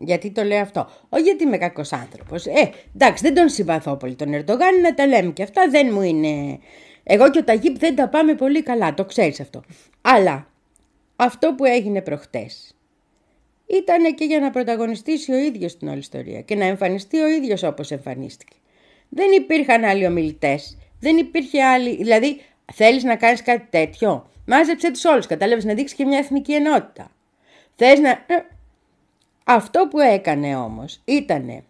Γιατί το λέω αυτό. Όχι γιατί είμαι κακός άνθρωπος. Ε, εντάξει, δεν τον συμπαθώ πολύ τον Ερντογάν, να τα λέμε και αυτά δεν μου είναι. Εγώ και ο Ταγίπ δεν τα πάμε πολύ καλά, το ξέρεις αυτό. Αλλά αυτό που έγινε προχτές ήταν και για να πρωταγωνιστήσει ο ίδιος την όλη ιστορία και να εμφανιστεί ο ίδιος όπως εμφανίστηκε. Δεν υπήρχαν άλλοι ομιλητές. Δεν υπήρχε άλλη. Δηλαδή, θέλεις να κάνεις κάτι τέτοιο; Μάζεψε τους όλους. Κατάλαβες να δείξεις και μια εθνική ενότητα. Θες να. Ε, Αυτό που έκανε όμως ήταν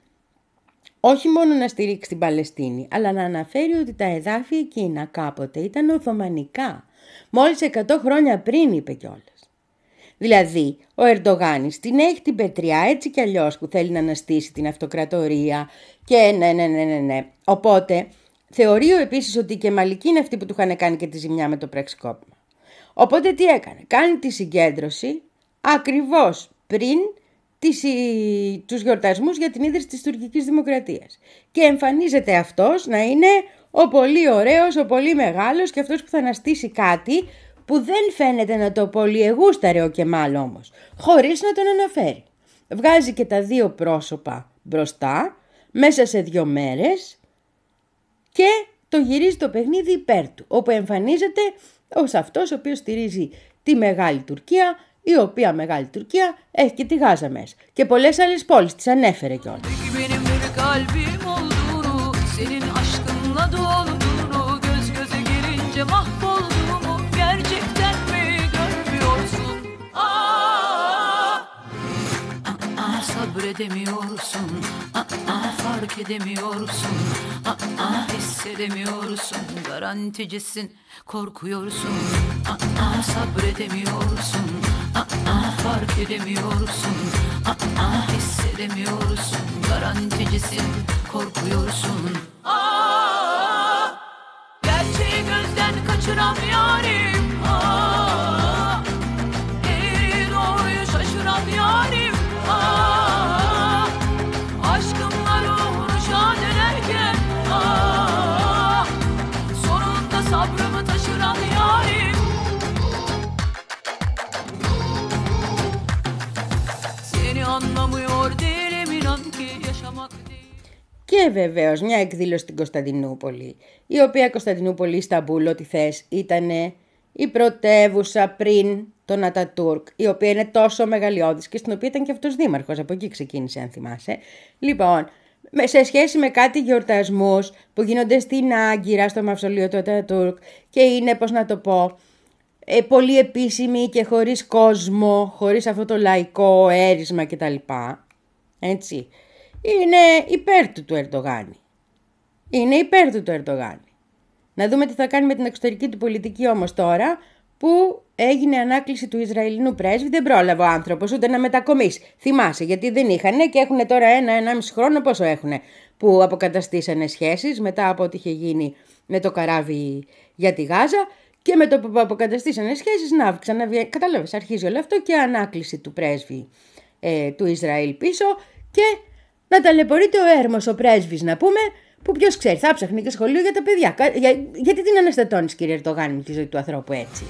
όχι μόνο να στηρίξει την Παλαιστίνη, αλλά να αναφέρει ότι τα εδάφη εκείνα κάποτε ήταν Οθωμανικά. Μόλις 100 χρόνια πριν είπε κιόλας. Δηλαδή, ο Ερντογάνης την έχει την πετριά έτσι κι αλλιώς που θέλει να αναστήσει την αυτοκρατορία και ναι, ναι, ναι, ναι, ναι. Οπότε, θεωρεί ο επίσης ότι και μαλικοί είναι αυτοί που του είχαν κάνει και τη ζημιά με το πραξικόπημα. Οπότε τι έκανε, κάνει τη συγκέντρωση ακριβώς πριν τις, οι- τους γιορτασμούς για την ίδρυση της τουρκικής δημοκρατίας. Και εμφανίζεται αυτός να είναι ο πολύ ωραίος, ο πολύ μεγάλος και αυτός που θα αναστήσει κάτι που δεν φαίνεται να το πολύ εγούσταρε ο Κεμάλ όμως, χωρίς να τον αναφέρει. Βγάζει και τα δύο πρόσωπα μπροστά, μέσα σε δύο μέρες και το γυρίζει το παιχνίδι υπέρ του, όπου εμφανίζεται ως αυτός ο οποίος στηρίζει τη Μεγάλη Τουρκία, η οποία Μεγάλη Τουρκία έχει και τη Γάζα μέσα. Και πολλές άλλες πόλεις, τις ανέφερε κιόλας. Peki benim bir kalbim olduğunu Senin aşkınla dolduğunu Göz göze gelince mahvolduğumu Gerçekten mi görmüyorsun? Aa, aa, sabredemiyorsun aa, Fark edemiyorsun aa, Hissedemiyorsun Garanticisin korkuyorsun aa, Sabredemiyorsun aa, fark edemiyorsun. Aa, hissedemiyorsun. Garanticisin korkuyorsun. Aa, gerçeği gözden kaçıran Και βεβαίως μια εκδήλωση στην Κωνσταντινούπολη, η οποία Κωνσταντινούπολη Ισταμπούλ, ό,τι θες, ήταν η πρωτεύουσα πριν τον Ατατούρκ, η οποία είναι τόσο μεγαλειώδης και στην οποία ήταν και αυτός δήμαρχος, από εκεί ξεκίνησε αν θυμάσαι. Λοιπόν, με- σε σχέση με κάτι γιορτασμούς που γίνονται στην Άγκυρα, στο μαυσολείο του Ατατούρκ και είναι, πώς να το πω, ε, πολύ επίσημη και χωρίς κόσμο, χωρίς αυτό το λαϊκό έρισμα κτλ. Έτσι. Είναι υπέρ του του Ερντογάνη. Είναι υπέρ του του Ερντογάνη. Να δούμε τι θα κάνει με την εξωτερική του πολιτική όμως τώρα που έγινε ανάκληση του Ισραηλινού πρέσβη. Δεν πρόλαβε ο άνθρωπος ούτε να μετακομίσει. Θυμάσαι γιατί δεν είχαν και έχουν τώρα ένα-ενάμιση χρόνο πόσο έχουν που αποκαταστήσανε σχέσεις μετά από ό,τι είχε γίνει με το καράβι για τη Γάζα και με το που αποκαταστήσανε σχέσεις να ξαναβγαίνει. Κατάλαβες, αρχίζει όλο αυτό και ανάκληση του πρέσβη ε, του Ισραήλ πίσω και να ταλαιπωρείται ο έρμος ο πρέσβης να πούμε που ποιος ξέρει θα ψάχνει και σχολείο για τα παιδιά. Κα- Για, γιατί την αναστατώνεις κύριε Ερτογάνη με τη ζωή του ανθρώπου έτσι;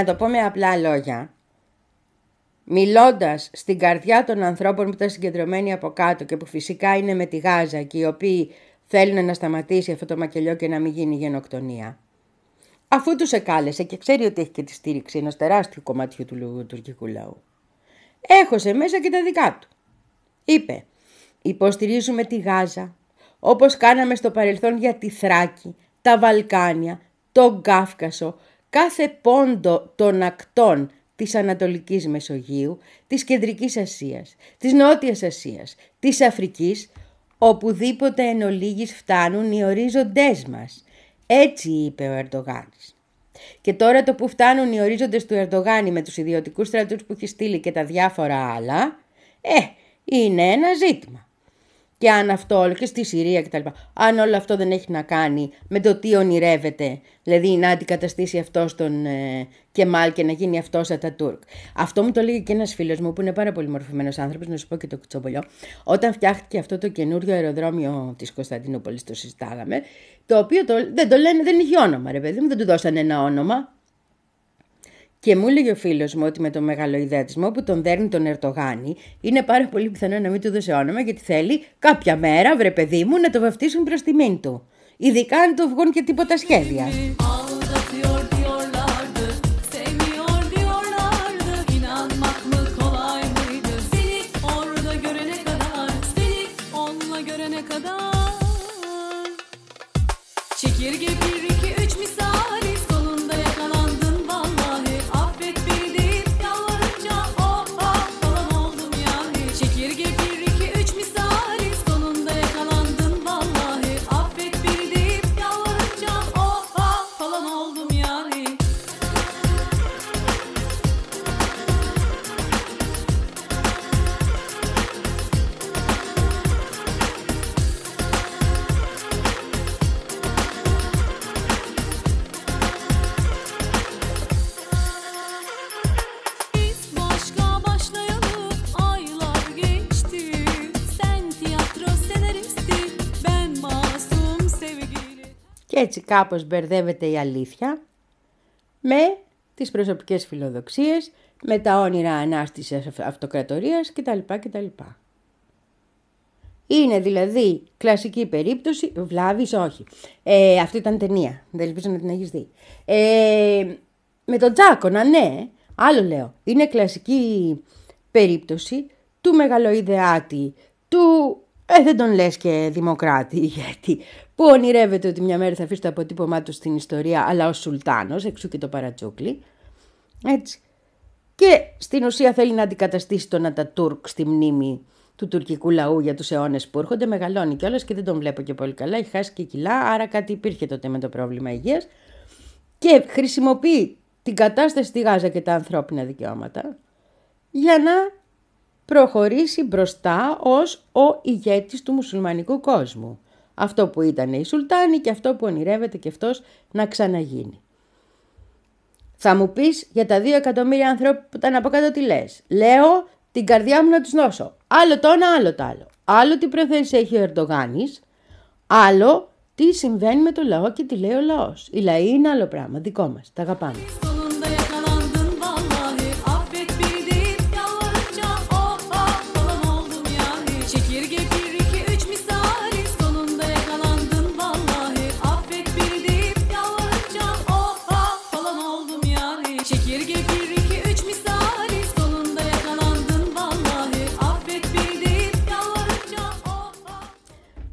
Να το πω με απλά λόγια. Μιλώντας στην καρδιά των ανθρώπων που ήταν συγκεντρωμένοι από κάτω και που φυσικά είναι με τη Γάζα και οι οποίοι θέλουν να σταματήσει αυτό το μακελιό και να μην γίνει γενοκτονία. Αφού τους εκάλεσε και ξέρει ότι έχει και τη στήριξη ενός τεράστιου κομματιού του λου- τουρκικού λαού. Έχωσε μέσα και τα δικά του. Είπε, υποστηρίζουμε τη Γάζα, όπως κάναμε στο παρελθόν για τη Θράκη, τα Βαλκάνια, τον Κάφκασο, κάθε πόντο των ακτών της Ανατολικής Μεσογείου, της Κεντρικής Ασίας, της Νότιας Ασίας, της Αφρικής, οπουδήποτε εν ολίγης φτάνουν οι ορίζοντές μας. Έτσι είπε ο Ερντογάνης. Και τώρα το που φτάνουν οι ορίζοντες του Ερντογάνη με τους ιδιωτικούς στρατούς που έχει στείλει και τα διάφορα άλλα, ε, είναι ένα ζήτημα. Και αν αυτό όλο και στη Συρία κτλ. Αν όλο αυτό δεν έχει να κάνει με το τι ονειρεύεται, δηλαδή να αντικαταστήσει αυτό τον ε, Κεμάλ και να γίνει αυτός Ατατούρκ. Αυτό μου το λέγει και ένας φίλος μου που είναι πάρα πολύ μορφωμένο άνθρωπος, να σου πω και το κουτσομπολιό. Όταν φτιάχτηκε αυτό το καινούριο αεροδρόμιο της Κωνσταντινούπολης, το συζητάγαμε, το οποίο το, δεν το λένε, δεν είχε όνομα, ρε παιδί μου, δεν του δώσανε ένα όνομα. Και μου έλεγε ο φίλο μου ότι με τον μεγαλοειδεατισμό που τον δέρνει τον Ερτογάνη είναι πάρα πολύ πιθανό να μην του δώσει όνομα γιατί θέλει κάποια μέρα, βρε παιδί μου, να το βαφτίσουν προ τιμήν του. Ειδικά αν του βγουν και τίποτα σχέδια. Aldatıyor έτσι κάπως μπερδεύεται η αλήθεια με τις προσωπικές φιλοδοξίες, με τα όνειρα ανάστησης αυ- αυτοκρατορίας κτλ. κτλ. Είναι δηλαδή κλασική περίπτωση, βλάβης όχι. Ε, αυτό ήταν ταινία, δεν ελπίζω να την έχεις δει. Ε, με τον Τζάκονα, ναι, άλλο λέω. Είναι κλασική περίπτωση του μεγαλοειδεάτη, του, ε, δεν τον λες και δημοκράτη, <laughs> γιατί, που ονειρεύεται ότι μια μέρα θα αφήσει το αποτύπωμά του στην ιστορία, αλλά ως σουλτάνος, εξού και το παρατσούκλι. Έτσι. Και στην ουσία θέλει να αντικαταστήσει τον Ατατούρκ στη μνήμη του τουρκικού λαού για τους αιώνες που έρχονται. Μεγαλώνει κιόλας και δεν τον βλέπω και πολύ καλά. Έχει χάσει και κιλά, άρα κάτι υπήρχε τότε με το πρόβλημα υγείας. Και χρησιμοποιεί την κατάσταση στη Γάζα και τα ανθρώπινα δικαιώματα για να προχωρήσει μπροστά ως ο ηγέτης του μουσουλμανικού κόσμου. Αυτό που ήταν η Σουλτάνη και αυτό που ονειρεύεται και αυτός να ξαναγίνει. Θα μου πεις για τα δύο εκατομμύρια ανθρώπου που ήταν από κάτω τι λες. Λέω την καρδιά μου να τους δώσω. Άλλο το ένα, άλλο το άλλο. Άλλο τι προθέσεις έχει ο Ερντογάνης, άλλο τι συμβαίνει με το λαό και τι λέει ο λαός. Οι λαοί είναι άλλο πράγμα, δικό μας, τα αγαπάμε.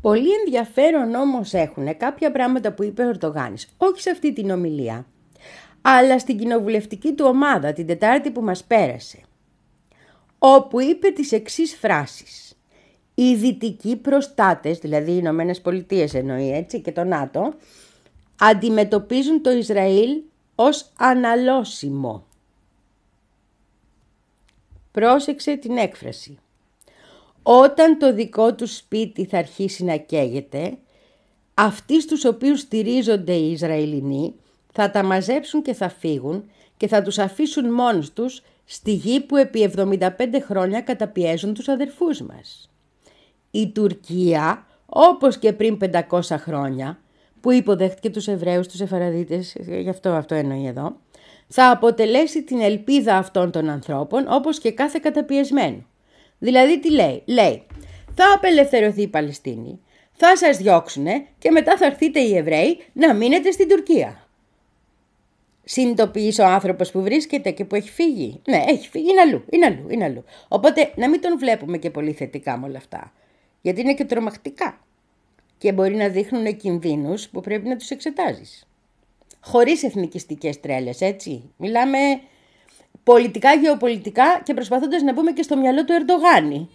Πολύ ενδιαφέρον όμως έχουν κάποια πράγματα που είπε ο Ερντογάνης, όχι σε αυτή την ομιλία, αλλά στην κοινοβουλευτική του ομάδα την Τετάρτη που μας πέρασε, όπου είπε τις εξής φράσεις. Οι δυτικοί προστάτες, δηλαδή οι Ηνωμένες Πολιτείες εννοεί έτσι και το ΝΑΤΟ, αντιμετωπίζουν το Ισραήλ ως αναλώσιμο. Πρόσεξε την έκφραση. Όταν το δικό τους σπίτι θα αρχίσει να καίγεται, αυτοί στους οποίους στηρίζονται οι Ισραηλινοί θα τα μαζέψουν και θα φύγουν και θα τους αφήσουν μόνους τους στη γη που επί 75 χρόνια καταπιέζουν τους αδερφούς μας. Η Τουρκία, όπως και πριν 500 χρόνια, που υποδέχτηκε τους Εβραίους, τους Εφαραδίτες, γι' αυτό αυτό εννοεί εδώ, θα αποτελέσει την ελπίδα αυτών των ανθρώπων όπως και κάθε καταπιεσμένο. Δηλαδή τι λέει, λέει θα απελευθερωθεί η Παλαιστίνη, θα σας διώξουνε και μετά θα έρθείτε οι Εβραίοι να μείνετε στην Τουρκία. Συνειδητοποιείς ο άνθρωπος που βρίσκεται και που έχει φύγει. Ναι, έχει φύγει, είναι αλλού, είναι αλλού, είναι αλλού. Οπότε να μην τον βλέπουμε και πολύ θετικά με όλα αυτά. Γιατί είναι και τρομακτικά. Και μπορεί να δείχνουν κινδύνους που πρέπει να τους εξετάζεις. Χωρίς εθνικιστικές τρέλες, έτσι. Μιλάμε πολιτικά, γεωπολιτικά και προσπαθώντας να μπούμε και στο μυαλό του Ερντογάνη.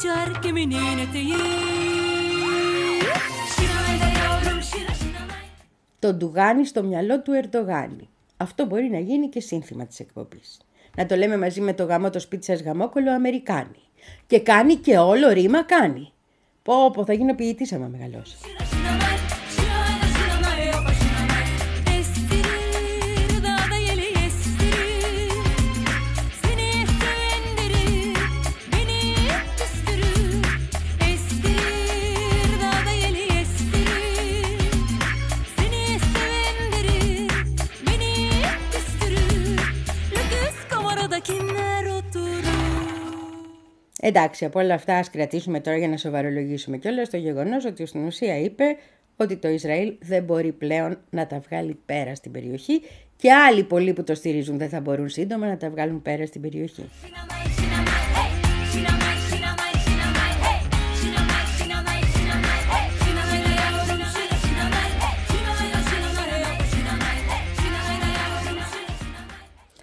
Saçı uçar kiminin eteği Şinayda yavrum şina şinamay Το ντουγάνι στο μυαλό του Ερντογάνη. Αυτό μπορεί να γίνει και σύνθημα της εκπομπής. Να το λέμε μαζί με το γαμό το σπίτι σας γαμόκολο Αμερικάνη. Και κάνει και όλο ρήμα κάνει. Πω πω θα γίνω ποιητής άμα μεγαλώσω. Εντάξει, από όλα αυτά ας κρατήσουμε τώρα για να σοβαρολογήσουμε κιόλας το γεγονός ότι στην ουσία είπε ότι το Ισραήλ δεν μπορεί πλέον να τα βγάλει πέρα στην περιοχή και άλλοι πολλοί που το στηρίζουν δεν θα μπορούν σύντομα να τα βγάλουν πέρα στην περιοχή.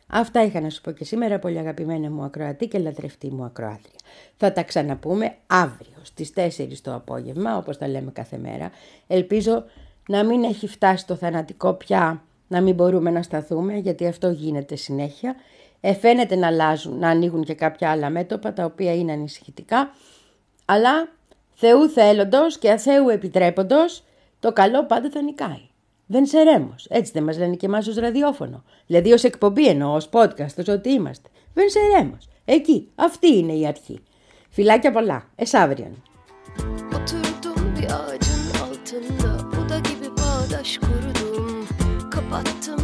Αυτά είχα να σου πω και σήμερα, πολύ αγαπημένα μου ακροατή και λατρευτή μου ακροάτρια. Θα τα ξαναπούμε αύριο στις 4 το απόγευμα, όπως τα λέμε κάθε μέρα. Ελπίζω να μην έχει φτάσει το θανατικό πια, να μην μπορούμε να σταθούμε, γιατί αυτό γίνεται συνέχεια. Ε, φαίνεται να αλλάζουν, να ανοίγουν και κάποια άλλα μέτωπα, τα οποία είναι ανησυχητικά. Αλλά Θεού θέλοντος και αθέου επιτρέποντος, το καλό πάντα θα νικάει. Δεν σε ρέμος. Έτσι δεν μας λένε και εμάς ως ραδιόφωνο. Δηλαδή ως εκπομπή εννοώ, ως podcast, ως ό,τι είμαστε. Δεν σε ρέμος. Εκεί. Αυτή είναι η αρχή. Φιλάκια πολλά. Εσάβριον. Oturdum bir ağacın altında Buda gibi bağdaş kurdum Kapattım